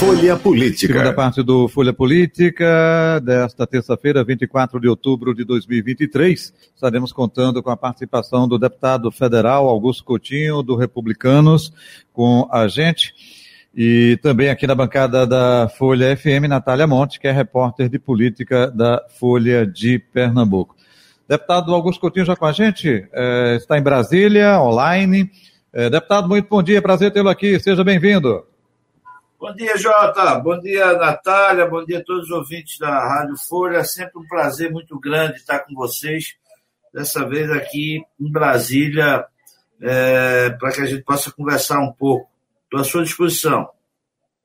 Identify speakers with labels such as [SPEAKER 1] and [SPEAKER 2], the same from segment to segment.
[SPEAKER 1] Folha Política.
[SPEAKER 2] Segunda parte do Folha Política, desta terça-feira, 24 de outubro de 2023. Estaremos contando com a participação do deputado federal Augusto Coutinho, do Republicanos, com a gente. E também aqui na bancada da Folha FM, Natália Monte, que é repórter de política da Folha de Pernambuco. Deputado Augusto Coutinho já com a gente, é, está em Brasília, online. É, deputado, muito bom dia, prazer tê-lo aqui, seja bem-vindo.
[SPEAKER 3] Bom dia, Jota. Bom dia, Natália. Bom dia a todos os ouvintes da Rádio Folha. É sempre um prazer muito grande estar com vocês. Dessa vez aqui em Brasília, é, para que a gente possa conversar um pouco. Estou à sua disposição.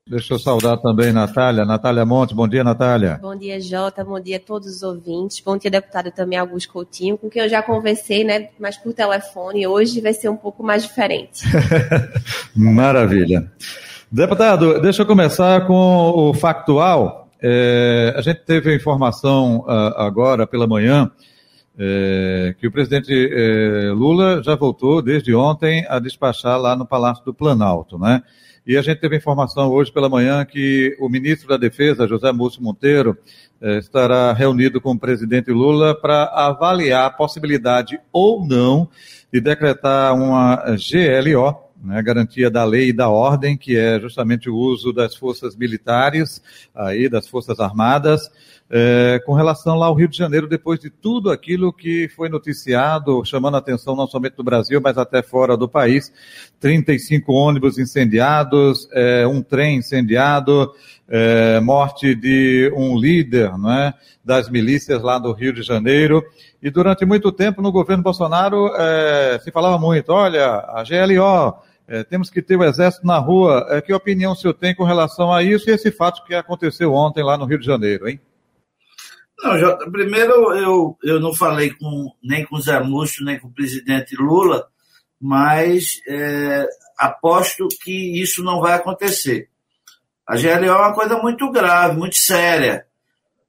[SPEAKER 2] Deixa eu saudar também Natália. Natália Monte, bom dia, Natália.
[SPEAKER 4] Bom dia, Jota. Bom dia a todos os ouvintes. Bom dia, deputado também Augusto Coutinho, com quem eu já conversei, né? Mas por telefone. Hoje vai ser um pouco mais diferente.
[SPEAKER 2] Maravilha. Deputado, deixa eu começar com o factual. É, a gente teve a informação uh, agora pela manhã é, que o presidente é, Lula já voltou desde ontem a despachar lá no Palácio do Planalto, né? E a gente teve informação hoje pela manhã que o ministro da Defesa, José Múcio Monteiro, é, estará reunido com o presidente Lula para avaliar a possibilidade ou não de decretar uma GLO, né, garantia da lei e da ordem, que é justamente o uso das forças militares, aí, das forças armadas, é, com relação lá ao Rio de Janeiro, depois de tudo aquilo que foi noticiado, chamando a atenção não somente do Brasil, mas até fora do país. 35 ônibus incendiados, é, um trem incendiado, é, morte de um líder não é, das milícias lá do Rio de Janeiro. E durante muito tempo no governo Bolsonaro é, se falava muito, olha, a GLO, é, temos que ter o exército na rua. É, que opinião o senhor tem com relação a isso e esse fato que aconteceu ontem lá no Rio de Janeiro, hein?
[SPEAKER 3] Não, Jota, primeiro eu, eu não falei com, nem com o Zé Múcio, nem com o presidente Lula, mas é, aposto que isso não vai acontecer. A GLO é uma coisa muito grave, muito séria,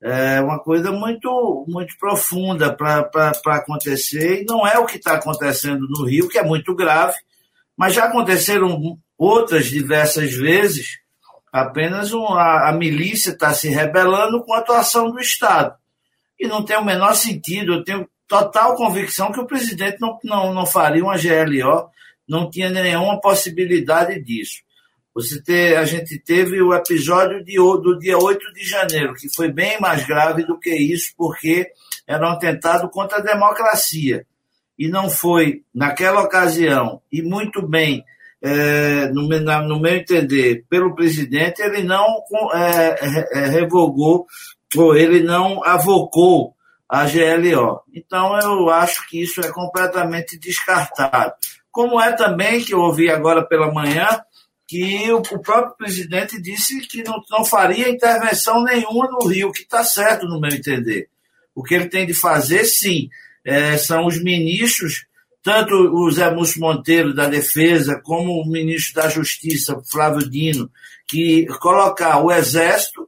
[SPEAKER 3] é uma coisa muito, muito profunda para acontecer, e não é o que está acontecendo no Rio, que é muito grave, mas já aconteceram outras diversas vezes, apenas a, a milícia está se rebelando com a atuação do Estado. E não tem o menor sentido, eu tenho total convicção que o presidente não, não, não faria uma GLO, não tinha nenhuma possibilidade disso. Você ter, a gente teve o episódio de, do dia 8 de janeiro, que foi bem mais grave do que isso, porque era um atentado contra a democracia e não foi, naquela ocasião, e muito bem, é, no, na, no, meu entender, pelo presidente, ele não é, é, revogou ou ele não avocou a GLO. Então, eu acho que isso é completamente descartado. Como é também que eu ouvi agora pela manhã que o, o próprio presidente disse que não, não faria intervenção nenhuma no Rio, que está certo, no meu entender. O que ele tem de fazer, sim, é, são os ministros, tanto o Zé Múcio Monteiro da Defesa, como o ministro da Justiça, Flávio Dino, que colocar o Exército,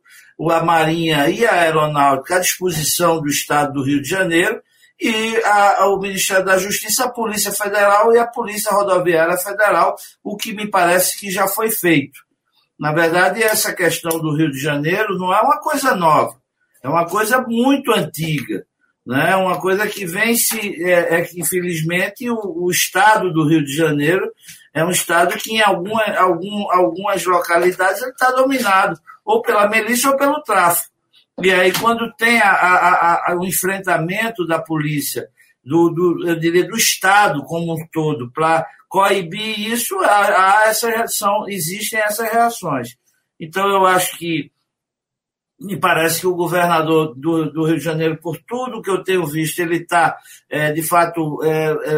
[SPEAKER 3] a Marinha e a Aeronáutica à disposição do Estado do Rio de Janeiro, e a, o Ministério da Justiça, a Polícia Federal e a Polícia Rodoviária Federal, o que me parece que já foi feito. Na verdade, essa questão do Rio de Janeiro não é uma coisa nova, é uma coisa muito antiga né? Uma coisa que vem se é, é que infelizmente o, o, estado do Rio de Janeiro é um estado que em alguma, algum, algumas localidades está dominado ou pela milícia ou pelo tráfico. E aí quando tem a, a, a, o enfrentamento da polícia, do, do, eu diria do estado como um todo, para coibir isso, há, há essa reação, existem essas reações. Então eu acho que me parece que o governador do, do, Rio de Janeiro, por tudo que eu tenho visto, ele está, é, de fato, é, é,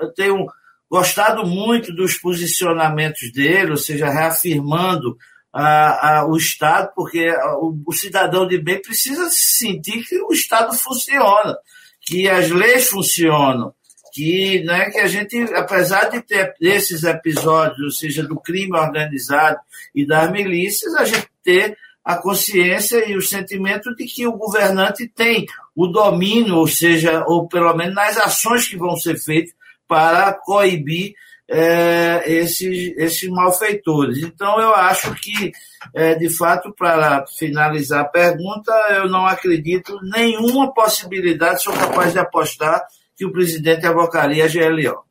[SPEAKER 3] eu tenho gostado muito dos posicionamentos dele, ou seja, reafirmando a, a, o Estado, porque o, o, cidadão de bem precisa sentir que o Estado funciona, que as leis funcionam, que, né, que a gente, apesar de ter esses episódios, ou seja, do crime organizado e das milícias, a gente ter a consciência e o sentimento de que o governante tem o domínio, ou seja, ou pelo menos nas ações que vão ser feitas para coibir é, esses, esses malfeitores. Então, eu acho que, é, de fato, para finalizar a pergunta, eu não acredito nenhuma possibilidade, sou capaz de apostar que o presidente avocaria a GLO.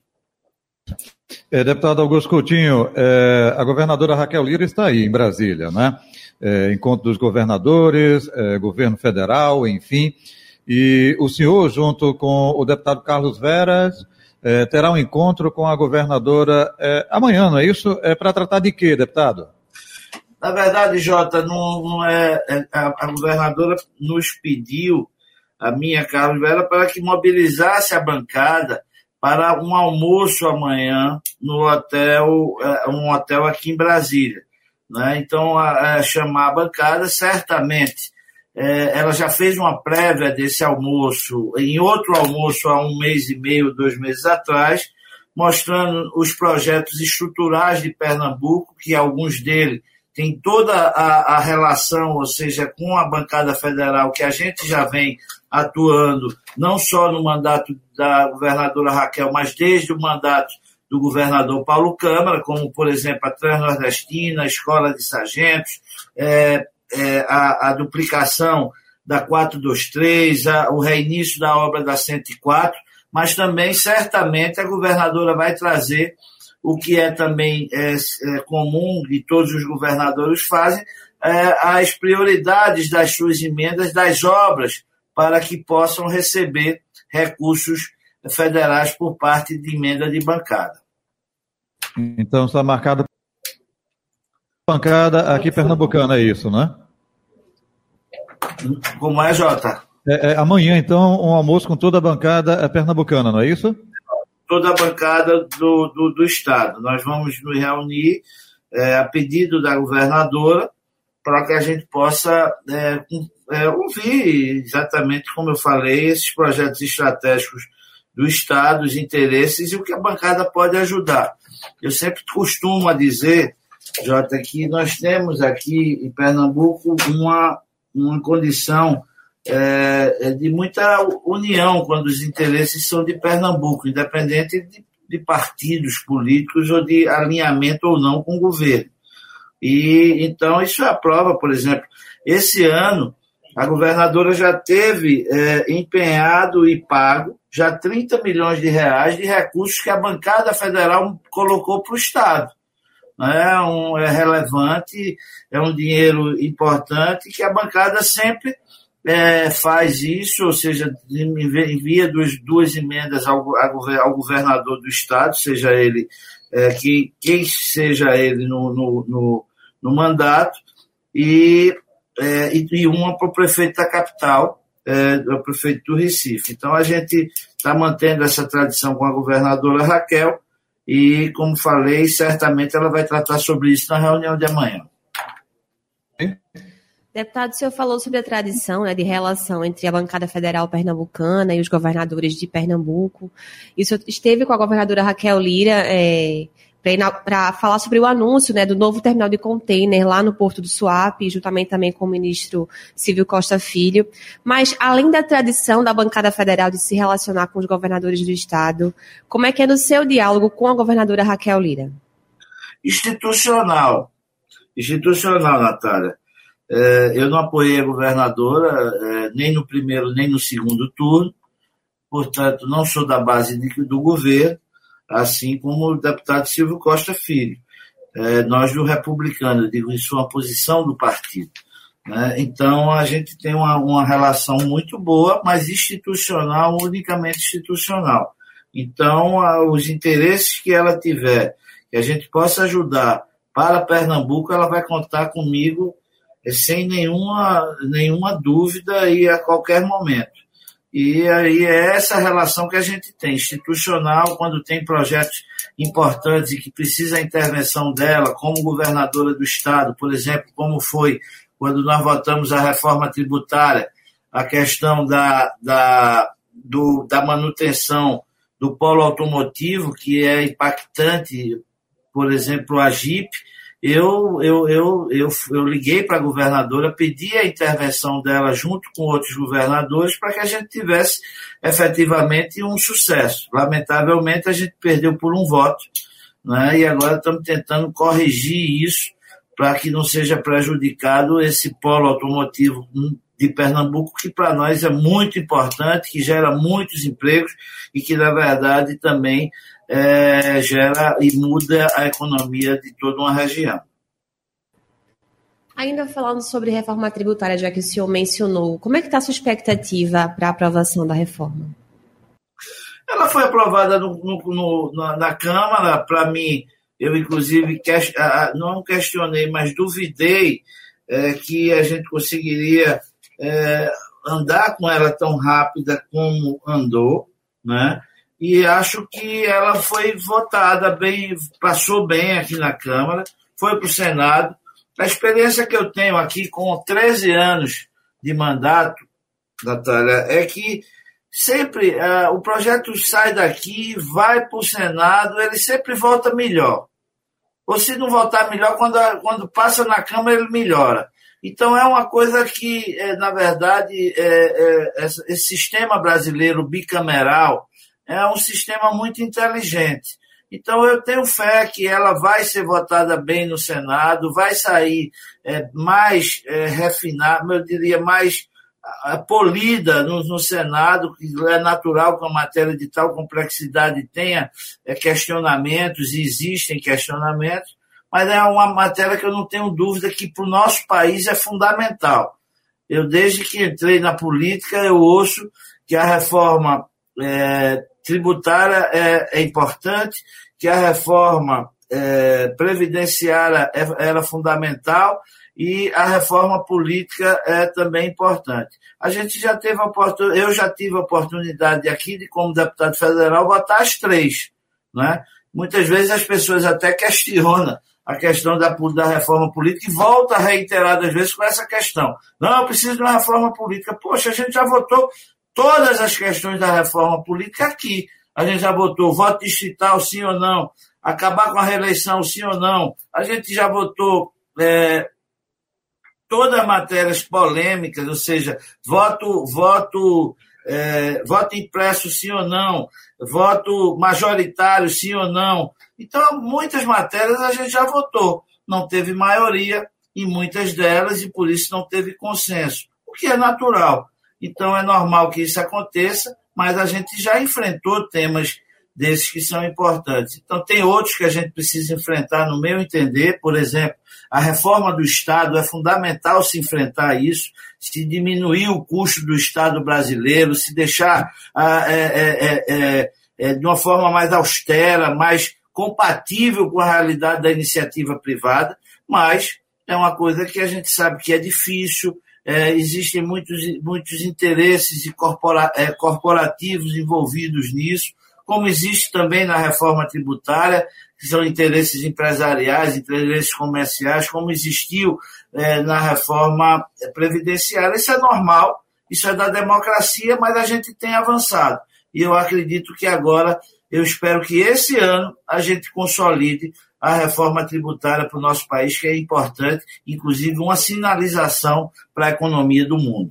[SPEAKER 2] É, deputado Augusto Coutinho, é, a governadora Raquel Lira está aí em Brasília, né? É, encontro dos governadores, é, governo federal, enfim. E o senhor, junto com o deputado Carlos Veras, é, terá um encontro com a governadora é, amanhã, não é isso? É para tratar de quê, deputado?
[SPEAKER 3] Na verdade, Jota, não, não é, é, a, a, governadora nos pediu, a minha Carlos Vera, para que mobilizasse a bancada para um almoço amanhã no hotel, é, um hotel aqui em Brasília. Né? Então, a, a chamar a bancada, certamente é, ela já fez uma prévia desse almoço, em outro almoço há um mês e meio, dois meses atrás, mostrando os projetos estruturais de Pernambuco, que alguns deles têm toda a, a relação, ou seja, com a bancada federal, que a gente já vem atuando, não só no mandato da governadora Raquel, mas desde o mandato do governador Paulo Câmara, como, por exemplo, a Transnordestina, a Escola de Sargentos, é, é, a, a, duplicação da 423, a, o reinício da obra da 104, mas também, certamente, a governadora vai trazer o que é também é, é comum e todos os governadores fazem, é, as prioridades das suas emendas das obras para que possam receber recursos federais por parte de emenda de bancada.
[SPEAKER 2] Então está marcado bancada aqui pernambucana, é isso, né?
[SPEAKER 3] Como é, Jota?
[SPEAKER 2] É, é, amanhã, então, um almoço com toda a bancada é pernambucana, não é isso?
[SPEAKER 3] Toda a bancada do, do, do Estado. Nós vamos nos reunir é, a pedido da governadora para que a gente possa é, é, ouvir exatamente, como eu falei, esses projetos estratégicos do Estado, os interesses e o que a bancada pode ajudar. Eu sempre costumo dizer, Jota, que nós temos aqui em Pernambuco uma uma condição é, é, de muita união quando os interesses são de Pernambuco, independente de, de, partidos políticos ou de alinhamento ou não com o governo. E então isso é a prova, por exemplo, esse ano a governadora já teve é, empenhado e pago já 30 milhões de reais de recursos que a bancada federal colocou para o Estado é, um, é relevante, é um dinheiro importante que a bancada sempre é, faz isso, ou seja, envia duas, duas emendas ao, ao governador do estado, seja ele é, quem, quem seja ele no, no, no, no mandato, e, é, e uma para o prefeito da capital, é, o prefeito do Recife. Então a gente está mantendo essa tradição com a governadora Raquel, e, como falei, certamente ela vai tratar sobre isso na reunião de amanhã.
[SPEAKER 4] Deputado, o senhor falou sobre a tradição né, de relação entre a bancada federal pernambucana e os governadores de Pernambuco. Isso esteve com a governadora Raquel Lira é, para falar sobre o anúncio né, do novo terminal de container lá no Porto do Suape, juntamente também com o ministro Silvio Costa Filho. Mas, além da tradição da bancada federal de se relacionar com os governadores do Estado, como é que é no seu diálogo com a governadora Raquel Lira?
[SPEAKER 3] Institucional. Institucional, Natália. É, eu não apoiei a governadora é, nem no primeiro nem no segundo turno, portanto, não sou da base do governo assim como o deputado Silvio Costa Filho. É, nós do republicano, digo, isso é uma posição do partido. Né? Então, a gente tem uma, uma relação muito boa, mas institucional, unicamente institucional. Então, os interesses que ela tiver, que a gente possa ajudar para Pernambuco, ela vai contar comigo é, sem nenhuma, nenhuma dúvida e a qualquer momento. E aí é essa relação que a gente tem, institucional, quando tem projetos importantes e que precisa a intervenção dela, como governadora do Estado, por exemplo, como foi quando nós votamos a reforma tributária, a questão da, da, do, da manutenção do polo automotivo, que é impactante, por exemplo, a Jeep, eu, eu, eu, eu, eu liguei para a governadora, pedi a intervenção dela junto com outros governadores para que a gente tivesse efetivamente um sucesso. Lamentavelmente, a gente perdeu por um voto, né? e agora estamos tentando corrigir isso para que não seja prejudicado esse polo automotivo de Pernambuco, que para nós é muito importante, que gera muitos empregos e que, na verdade, também é, gera e muda a economia de toda uma região.
[SPEAKER 4] Ainda falando sobre reforma tributária, já que o senhor mencionou, como é que está a sua expectativa para a aprovação da reforma?
[SPEAKER 3] Ela foi aprovada no, no, no, na, Câmara, para mim, eu inclusive não questionei, mas duvidei é, que a gente conseguiria é, andar com ela tão rápida como andou, né? E acho que ela foi votada bem, passou bem aqui na Câmara, foi para o Senado. A experiência que eu tenho aqui com 13 anos de mandato, Natália, é que sempre uh, o projeto sai daqui, vai para o Senado, ele sempre volta melhor. Ou se não voltar melhor, quando, quando passa na Câmara, ele melhora. Então, é uma coisa que, é, na verdade, é, é, esse sistema brasileiro bicameral é um sistema muito inteligente. Então, eu tenho fé que ela vai ser votada bem no Senado, vai sair é, mais é, refinada, eu diria, mais polida no, no, Senado, que é natural que uma matéria de tal complexidade tenha é, questionamentos, existem questionamentos, mas é uma matéria que eu não tenho dúvida que para o nosso país é fundamental. Eu, desde que entrei na política, eu ouço que a reforma é, tributária é, é, importante, que a reforma é, previdenciária é, era fundamental e a reforma política é também importante. A gente já teve a oportunidade, eu já tive a oportunidade aqui de, como deputado federal, votar as três. Né? Muitas vezes as pessoas até questionam a questão da, da reforma política e volta reiteradas vezes com essa questão. Não, eu preciso de uma reforma política. Poxa, a gente já votou todas as questões da reforma política aqui. A gente já votou voto distrital, sim ou não, acabar com a reeleição, sim ou não. A gente já votou é, todas as matérias polêmicas, ou seja, voto, voto, é, voto impresso, sim ou não, voto majoritário, sim ou não. Então, muitas matérias a gente já votou. Não teve maioria em muitas delas e por isso não teve consenso, o que é natural. Então, é normal que isso aconteça, mas a gente já enfrentou temas desses que são importantes. Então, tem outros que a gente precisa enfrentar, no meu entender, por exemplo, a reforma do Estado, é fundamental se enfrentar isso, se diminuir o custo do Estado brasileiro, se deixar ah, é, é, é, é, de uma forma mais austera, mais compatível com a realidade da iniciativa privada, mas é uma coisa que a gente sabe que é difícil, é, existem muitos, muitos interesses corpora, é, corporativos envolvidos nisso, como existe também na reforma tributária, que são interesses empresariais, interesses comerciais, como existiu é, na reforma previdenciária. Isso é normal, isso é da democracia, mas a gente tem avançado. E eu acredito que agora, eu espero que esse ano a gente consolide a reforma tributária para o nosso país, que é importante, inclusive uma sinalização para a economia do mundo.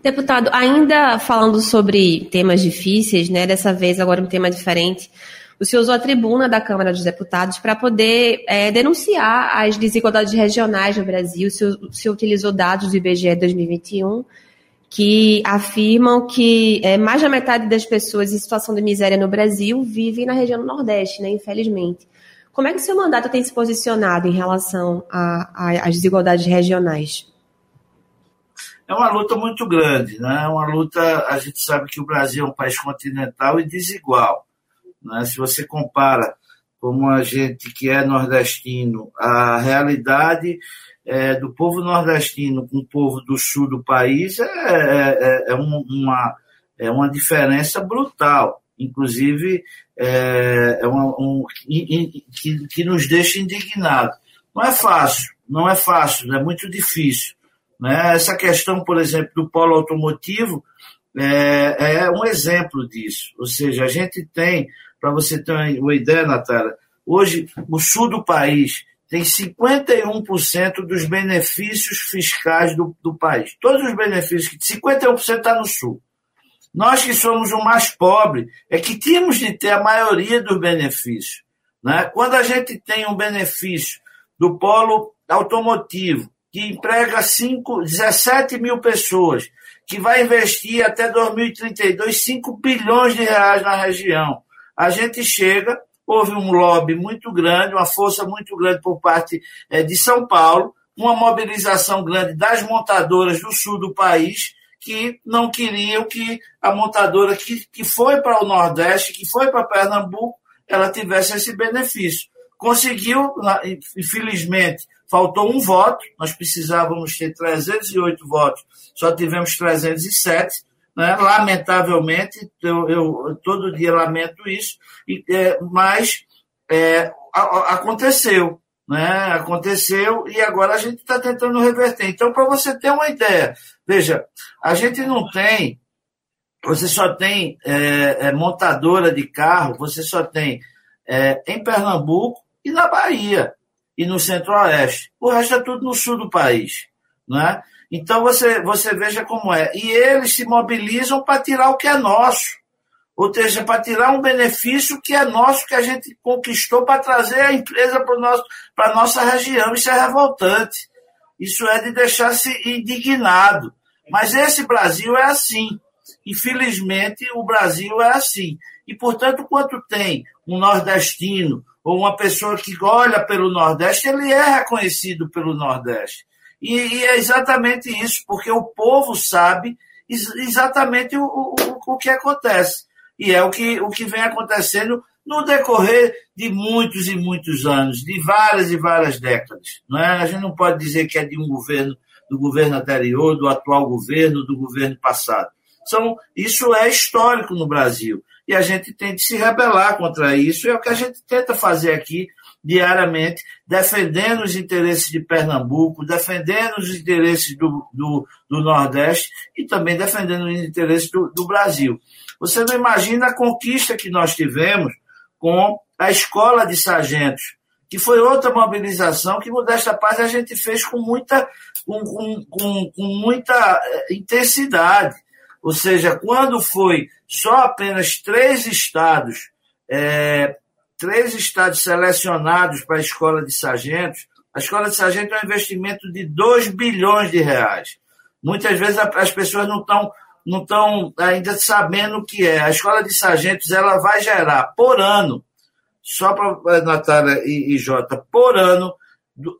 [SPEAKER 4] Deputado, ainda falando sobre temas difíceis, né? Dessa vez agora um tema diferente. O senhor usou a tribuna da Câmara dos Deputados para poder é, denunciar as desigualdades regionais no Brasil. O senhor, o senhor, utilizou dados do IBGE 2021 que afirmam que é, mais da metade das pessoas em situação de miséria no Brasil vivem na região do Nordeste, né, infelizmente. Como é que o seu mandato tem se posicionado em relação às desigualdades regionais?
[SPEAKER 3] é uma luta muito grande, né? É uma luta, a gente sabe que o Brasil é um país continental e desigual, né? Se você compara como a gente que é nordestino, a realidade é, do povo nordestino com o povo do sul do país é, é, é, é uma, é uma diferença brutal. Inclusive, é, é uma, um, que, que nos deixa indignados. Não é fácil, não é fácil, é muito difícil. Né? Essa questão, por exemplo, do polo automotivo, é, é um exemplo disso. Ou seja, a gente tem, para você ter uma ideia, Natália, hoje o sul do país tem 51% dos benefícios fiscais do, do país. Todos os benefícios, 51% está no sul. Nós que somos o mais pobre, é que tínhamos de ter a maioria dos benefícios. Né? Quando a gente tem um benefício do polo automotivo, que emprega 5, 17 mil pessoas, que vai investir até 2032 5 bilhões de reais na região. A gente chega, houve um lobby muito grande, uma força muito grande por parte é, de São Paulo, uma mobilização grande das montadoras do sul do país, que não queriam que a montadora que, que foi para o Nordeste, que foi para Pernambuco, ela tivesse esse benefício. Conseguiu, infelizmente, faltou um voto, nós precisávamos ter 308 votos, só tivemos 307. Né? Lamentavelmente, eu, eu, todo dia lamento isso, é, mas é, a, aconteceu. Né? Aconteceu e agora a gente está tentando reverter. Então, para você ter uma ideia, veja, a gente não tem, você só tem é, é montadora de carro, você só tem é, em Pernambuco e na Bahia e no centro-oeste. O resto é tudo no sul do país. Né? Então você, você veja como é. E eles se mobilizam para tirar o que é nosso. Ou seja, para tirar um benefício que é nosso, que a gente conquistou para trazer a empresa para a nossa região. Isso é revoltante. Isso é de deixar-se indignado. Mas esse Brasil é assim. Infelizmente, o Brasil é assim. E, portanto, quanto tem um nordestino ou uma pessoa que olha pelo Nordeste, ele é reconhecido pelo Nordeste. E, e é exatamente isso, porque o povo sabe exatamente o, o, o que acontece. E é o que, o que vem acontecendo no decorrer de muitos e muitos anos, de várias e várias décadas. Não é? A gente não pode dizer que é de um governo, do governo anterior, do atual governo, do governo passado. São, isso é histórico no Brasil e a gente tem de se rebelar contra isso. É o que a gente tenta fazer aqui diariamente, defendendo os interesses de Pernambuco, defendendo os interesses do, do, do Nordeste e também defendendo os interesses do, do Brasil. Você não imagina a conquista que nós tivemos com a Escola de Sargentos, que foi outra mobilização que, modesta parte, a gente fez com muita, com, com, com muita eh, intensidade. Ou seja, quando foi só apenas três estados, é, três estados selecionados para a escola de sargentos, a escola de sargento é um investimento de 2 bilhões de reais. Muitas vezes as pessoas não estão não ainda sabendo o que é. A escola de sargentos ela vai gerar por ano, só para Natália e, e Jota, por ano,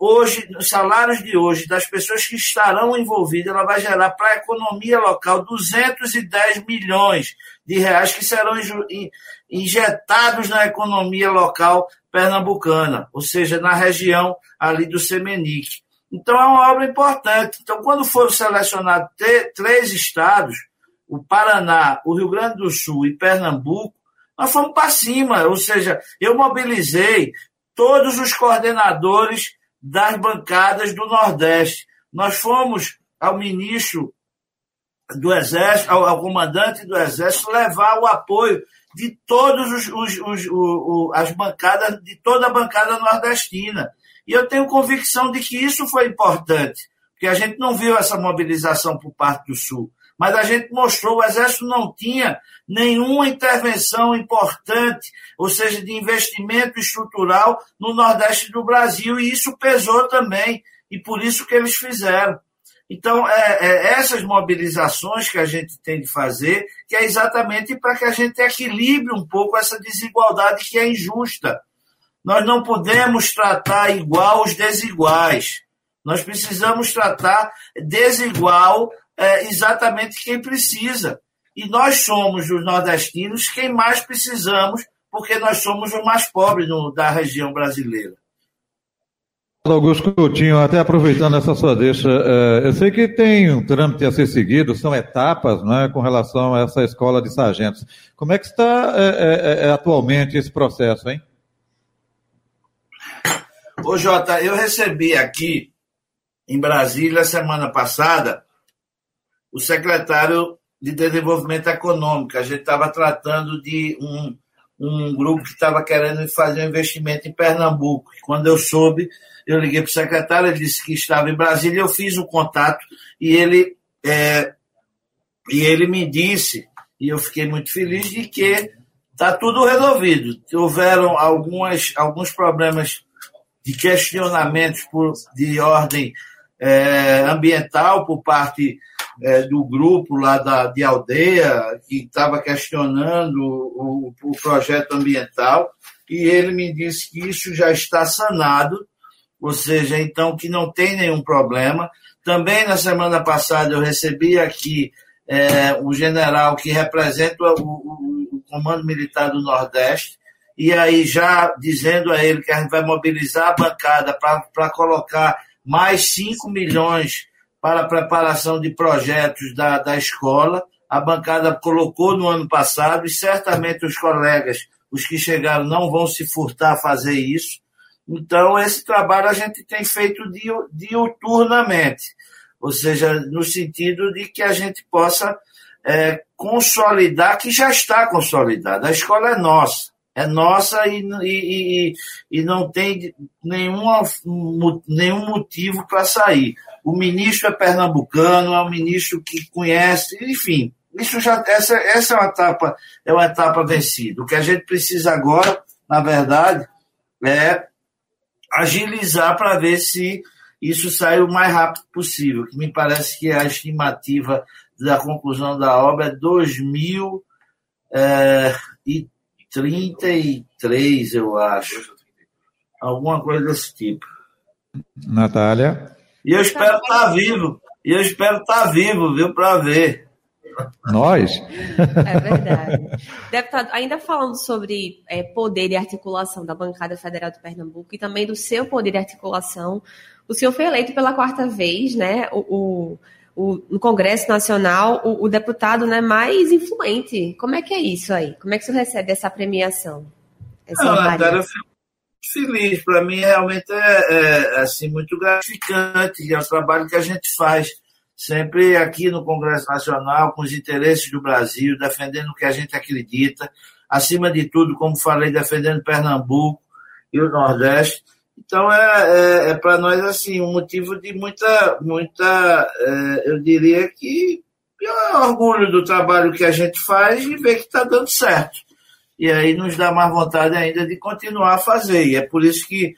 [SPEAKER 3] hoje, os salários de hoje, das pessoas que estarão envolvidas, ela vai gerar para a economia local 210 milhões de reais que serão injetados na economia local pernambucana, ou seja, na região ali do Semenique. Então, é uma obra importante. Então, quando foram selecionados três estados, o Paraná, o Rio Grande do Sul e Pernambuco, nós fomos para cima, ou seja, eu mobilizei todos os coordenadores das bancadas do Nordeste. Nós fomos ao ministro do Exército, ao, ao comandante do Exército, levar o apoio de todas os, os, os, os, as bancadas, de toda a bancada nordestina. E eu tenho convicção de que isso foi importante, porque a gente não viu essa mobilização por parte do Sul mas a gente mostrou, o Exército não tinha nenhuma intervenção importante, ou seja, de investimento estrutural no Nordeste do Brasil, e isso pesou também, e por isso que eles fizeram. Então, é, é essas mobilizações que a gente tem de fazer, que é exatamente para que a gente equilibre um pouco essa desigualdade que é injusta. Nós não podemos tratar igual os desiguais. Nós precisamos tratar desigual é, exatamente quem precisa. E nós somos, os nordestinos, quem mais precisamos, porque nós somos os mais pobres no, da região brasileira.
[SPEAKER 2] Augusto Coutinho, até aproveitando essa sua deixa, é, eu sei que tem um trâmite a ser seguido, são etapas né, com relação a essa escola de sargentos. Como é que está é, é atualmente esse processo, hein?
[SPEAKER 3] Ô Jota, eu recebi aqui em Brasília semana passada o secretário de desenvolvimento econômico. A gente estava tratando de um, um grupo que estava querendo fazer um investimento em Pernambuco. Quando eu soube, eu liguei para o secretário, ele disse que estava em Brasília, eu fiz o um contato e ele, é, e ele me disse, e eu fiquei muito feliz, de que está tudo resolvido. Houveram algumas, alguns problemas de questionamentos por, de ordem é, ambiental por parte é, do grupo lá da, de aldeia, que estava questionando o, o projeto ambiental, e ele me disse que isso já está sanado, ou seja, então que não tem nenhum problema. Também na semana passada eu recebi aqui é, o general que representa o, o, o, Comando Militar do Nordeste, e aí já dizendo a ele que a gente vai mobilizar a bancada para colocar mais 5 milhões para a preparação de projetos da, da escola. A bancada colocou no ano passado e certamente os colegas, os que chegaram, não vão se furtar a fazer isso. Então, esse trabalho a gente tem feito diuturnamente, ou seja, no sentido de que a gente possa é, consolidar, que já está consolidado. A escola é nossa, é nossa e, e, e, e não tem nenhuma, nenhum motivo para sair. O ministro é pernambucano, é um ministro que conhece, enfim, isso já, essa, essa é uma etapa, é uma etapa vencida. O que a gente precisa agora, na verdade, é agilizar para ver se isso sai o mais rápido possível, que me parece que a estimativa da conclusão da obra é 2033, é, eu acho. Alguma coisa desse tipo.
[SPEAKER 2] Natália?
[SPEAKER 3] E eu espero estar tá vivo. E eu espero estar tá vivo, viu, para ver.
[SPEAKER 2] Nós?
[SPEAKER 4] É verdade. Deputado, ainda falando sobre é, poder de articulação da bancada federal de Pernambuco e também do seu poder de articulação, o senhor foi eleito pela quarta vez, né? O, o, o no Congresso Nacional, o, o, deputado né, mais influente. Como é que é isso aí? Como é que o senhor recebe essa premiação?
[SPEAKER 3] Essa Não, Natália, eu fico feliz. Para mim, realmente é, é, assim, muito gratificante. É o trabalho que a gente faz sempre aqui no Congresso Nacional, com os interesses do Brasil, defendendo o que a gente acredita. Acima de tudo, como falei, defendendo Pernambuco e o Nordeste. Então, é, é, é para nós, assim, um motivo de muita, muita é, eu diria que é orgulho do trabalho que a gente faz e ver que está dando certo e aí nos dá mais vontade ainda de continuar a fazer. E é por isso que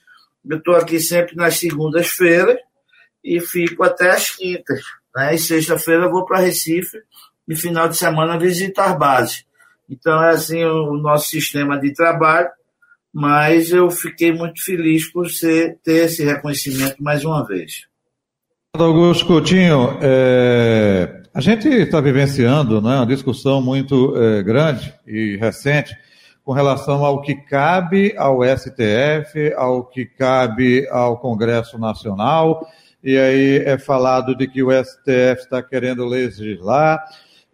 [SPEAKER 3] eu estou aqui sempre nas segundas-feiras e fico até as quintas. Né? E sexta-feira vou para Recife e final de semana visitar bases. Então é assim o, nosso sistema de trabalho, mas eu fiquei muito feliz por ser, ter esse reconhecimento mais uma vez.
[SPEAKER 2] Augusto Coutinho, é, a gente está vivenciando né, uma discussão muito é, grande e recente com relação ao que cabe ao STF, ao que cabe ao Congresso Nacional, e aí é falado de que o STF está querendo legislar.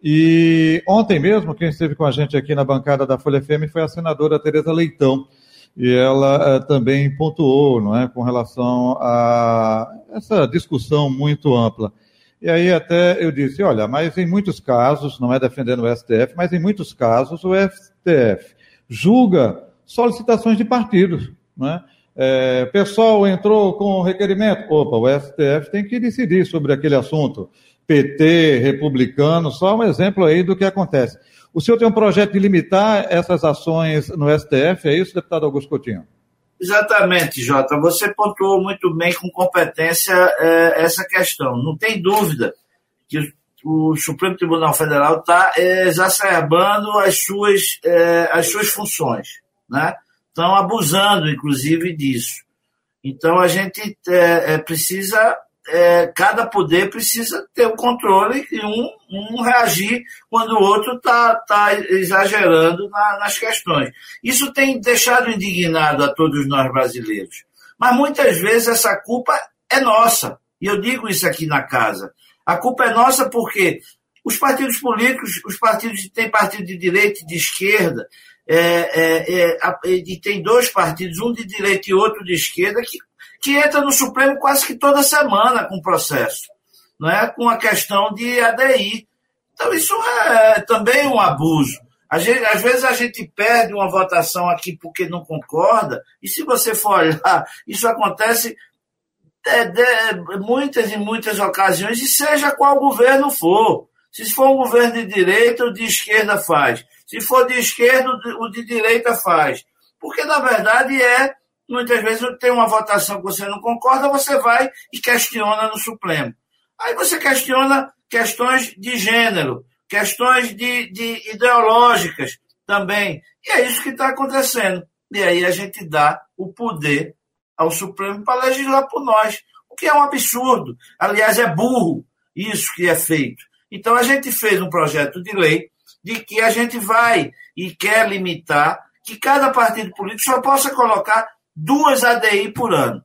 [SPEAKER 2] E ontem mesmo, quem esteve com a gente aqui na bancada da Folha FM foi a senadora Tereza Leitão, e ela uh, também pontuou não é, com relação a essa discussão muito ampla. E aí até eu disse, olha, mas em muitos casos, não é defendendo o STF, mas em muitos casos o STF julga solicitações de partidos. Né? É, pessoal entrou com requerimento, opa, o STF tem que decidir sobre aquele assunto. PT, republicano, só um exemplo aí do que acontece. O senhor tem um projeto de limitar essas ações no STF, é isso, deputado Augusto Coutinho?
[SPEAKER 3] Exatamente, Jota. Você pontuou muito bem com competência é, essa questão. Não tem dúvida que o Supremo Tribunal Federal está é, exacerbando as suas, é, as suas funções, né? Estão abusando, inclusive, disso. Então, a gente é, precisa, cada poder precisa ter o um controle e um, um reagir quando o outro está tá exagerando na, nas questões. Isso tem deixado indignado a todos nós brasileiros. Mas muitas vezes essa culpa é nossa. E eu digo isso aqui na casa. A culpa é nossa porque os partidos políticos, os partidos têm partido de direita e de esquerda, é, é, é, e tem dois partidos, um de direita e outro de esquerda, que, que entra no Supremo quase que toda semana com processo, não é? com a questão de ADI. Então, isso é também um abuso. Gente, às vezes a gente perde uma votação aqui porque não concorda, e se você for olhar, isso acontece de, de, muitas e muitas ocasiões, e seja qual governo for. Se for um governo de direita, o de esquerda faz. Se for de esquerda, o de direita faz. Porque, na verdade, é, muitas vezes, tem uma votação que você não concorda, você vai e questiona no Supremo. Aí você questiona questões de gênero, questões de, de ideológicas também. E é isso que está acontecendo. E aí a gente dá o poder ao Supremo para legislar por nós, o que é um absurdo. Aliás, é burro isso que é feito. Então, a gente fez um projeto de lei de que a gente vai e quer limitar que cada partido político só possa colocar duas ADI por ano.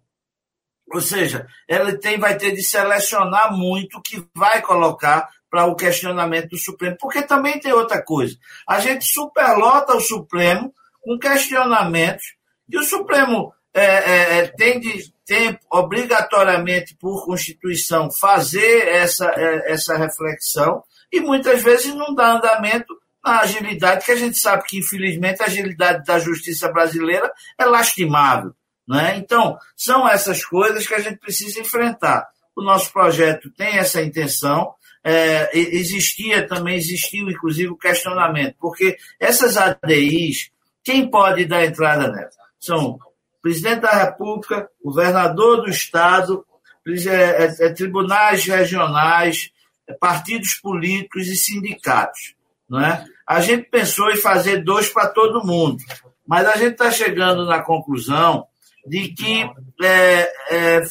[SPEAKER 3] Ou seja, ela tem, vai ter de selecionar muito o que vai colocar para o questionamento do Supremo. Porque também tem outra coisa. A gente superlota o Supremo com questionamentos e o Supremo é, é, é tem de tem obrigatoriamente por Constituição fazer essa, é, essa reflexão e muitas vezes não dá andamento na agilidade, que a gente sabe que, infelizmente, a agilidade da justiça brasileira é lastimável. Né? Então, são essas coisas que a gente precisa enfrentar. O nosso projeto tem essa intenção, é, existia também, existiu inclusive o questionamento, porque essas ADIs, quem pode dar entrada nelas? São presidente da República, governador do Estado, é, é, é, tribunais regionais, partidos políticos e sindicatos. Não é? A gente pensou em fazer dois para todo mundo, mas a gente está chegando na conclusão de que é, é,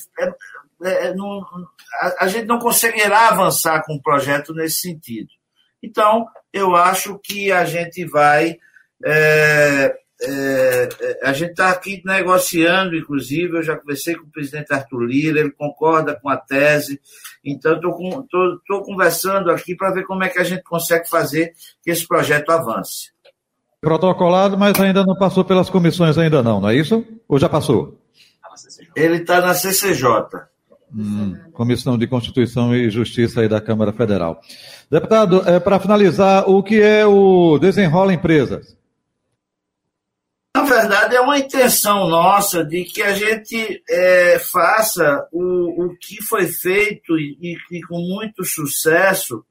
[SPEAKER 3] é, não, a, a, gente não conseguirá avançar com o projeto nesse sentido. Então, eu acho que a gente vai é, é, a gente está aqui negociando, inclusive, eu já conversei com o presidente Arthur Lira, ele concorda com a tese, então estou conversando aqui para ver como é que a gente consegue fazer que esse projeto avance.
[SPEAKER 2] Protocolado, mas ainda não passou pelas comissões ainda não, não é isso? Ou já passou?
[SPEAKER 3] Ele está na CCJ.
[SPEAKER 2] Hum, Comissão de Constituição e Justiça aí da Câmara Federal. Deputado, é, para finalizar, o que é o Desenrola Empresas?
[SPEAKER 3] Verdade, é uma intenção nossa de que a gente é, faça o, o que foi feito e, e com muito sucesso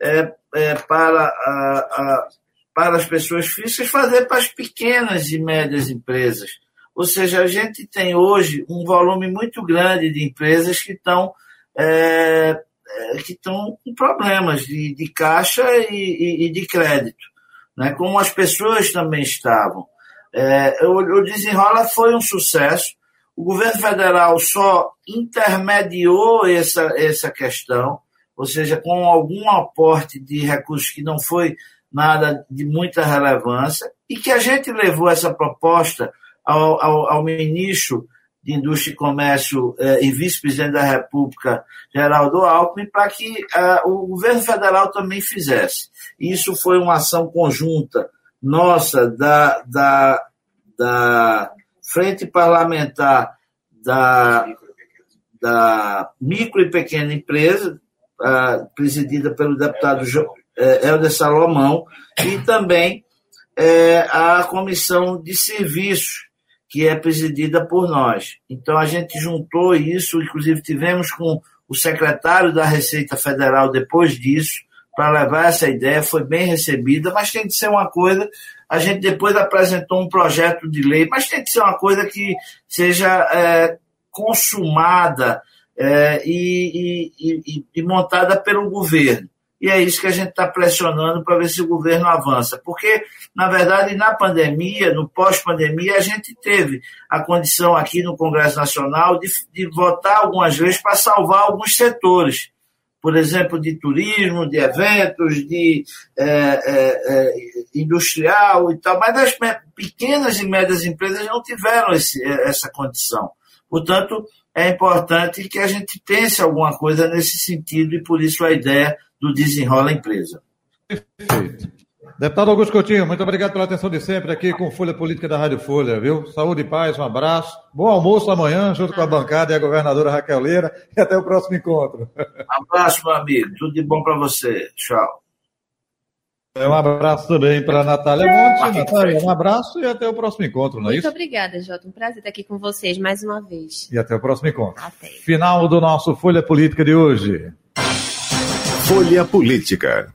[SPEAKER 3] é, é, para, a, a, para as pessoas físicas, fazer para as pequenas e médias empresas. Ou seja, a gente tem hoje um volume muito grande de empresas que estão é, é, que estão com problemas de, de caixa e, e, e de crédito, né? como as pessoas também estavam. É, o, o Desenrola foi um sucesso. O governo federal só intermediou essa, essa questão, ou seja, com algum aporte de recursos que não foi nada de muita relevância, e que a gente levou essa proposta ao, ao, ao ministro de Indústria e Comércio eh, e vice-presidente da República, Geraldo Alckmin, para que eh, o governo federal também fizesse. Isso foi uma ação conjunta nossa da, da, da Frente Parlamentar da, da Micro e Pequena Empresa, presidida pelo deputado uh, Helder Salomão, e também uh, a Comissão de Serviços, que é presidida por nós. Então, a gente juntou isso, inclusive tivemos com o secretário da Receita Federal depois disso, para levar essa ideia, foi bem recebida, mas tem que ser uma coisa. A gente depois apresentou um projeto de lei, mas tem que ser uma coisa que seja é, consumada é, e, e, e, montada pelo governo. E é isso que a gente está pressionando para ver se o governo avança. Porque, na verdade, na pandemia, no pós-pandemia, a gente teve a condição aqui no Congresso Nacional de, de votar algumas leis para salvar alguns setores por exemplo, de turismo, de eventos, de é, é, é, industrial e tal, mas as pequenas e médias empresas não tiveram esse, essa condição. Portanto, é importante que a gente pense alguma coisa nesse sentido e por isso a ideia do desenrola empresa.
[SPEAKER 2] Perfeito. Deputado Augusto Coutinho, muito obrigado pela atenção de sempre aqui com Folha Política da Rádio Folha, viu? Saúde e paz, um abraço. Bom almoço amanhã, junto com a bancada e a governadora Raquel Leira. E até o próximo encontro.
[SPEAKER 3] Um abraço, meu amigo. Tudo de bom para você. Tchau.
[SPEAKER 2] Um abraço também para Natália Monte. Natália, um abraço e até o próximo encontro, não
[SPEAKER 4] é
[SPEAKER 2] isso?
[SPEAKER 4] Muito obrigada, Jota. Um prazer estar aqui com vocês mais uma vez.
[SPEAKER 2] E até o próximo encontro.
[SPEAKER 4] Até.
[SPEAKER 2] Final do nosso Folha Política de hoje.
[SPEAKER 1] Folha Política.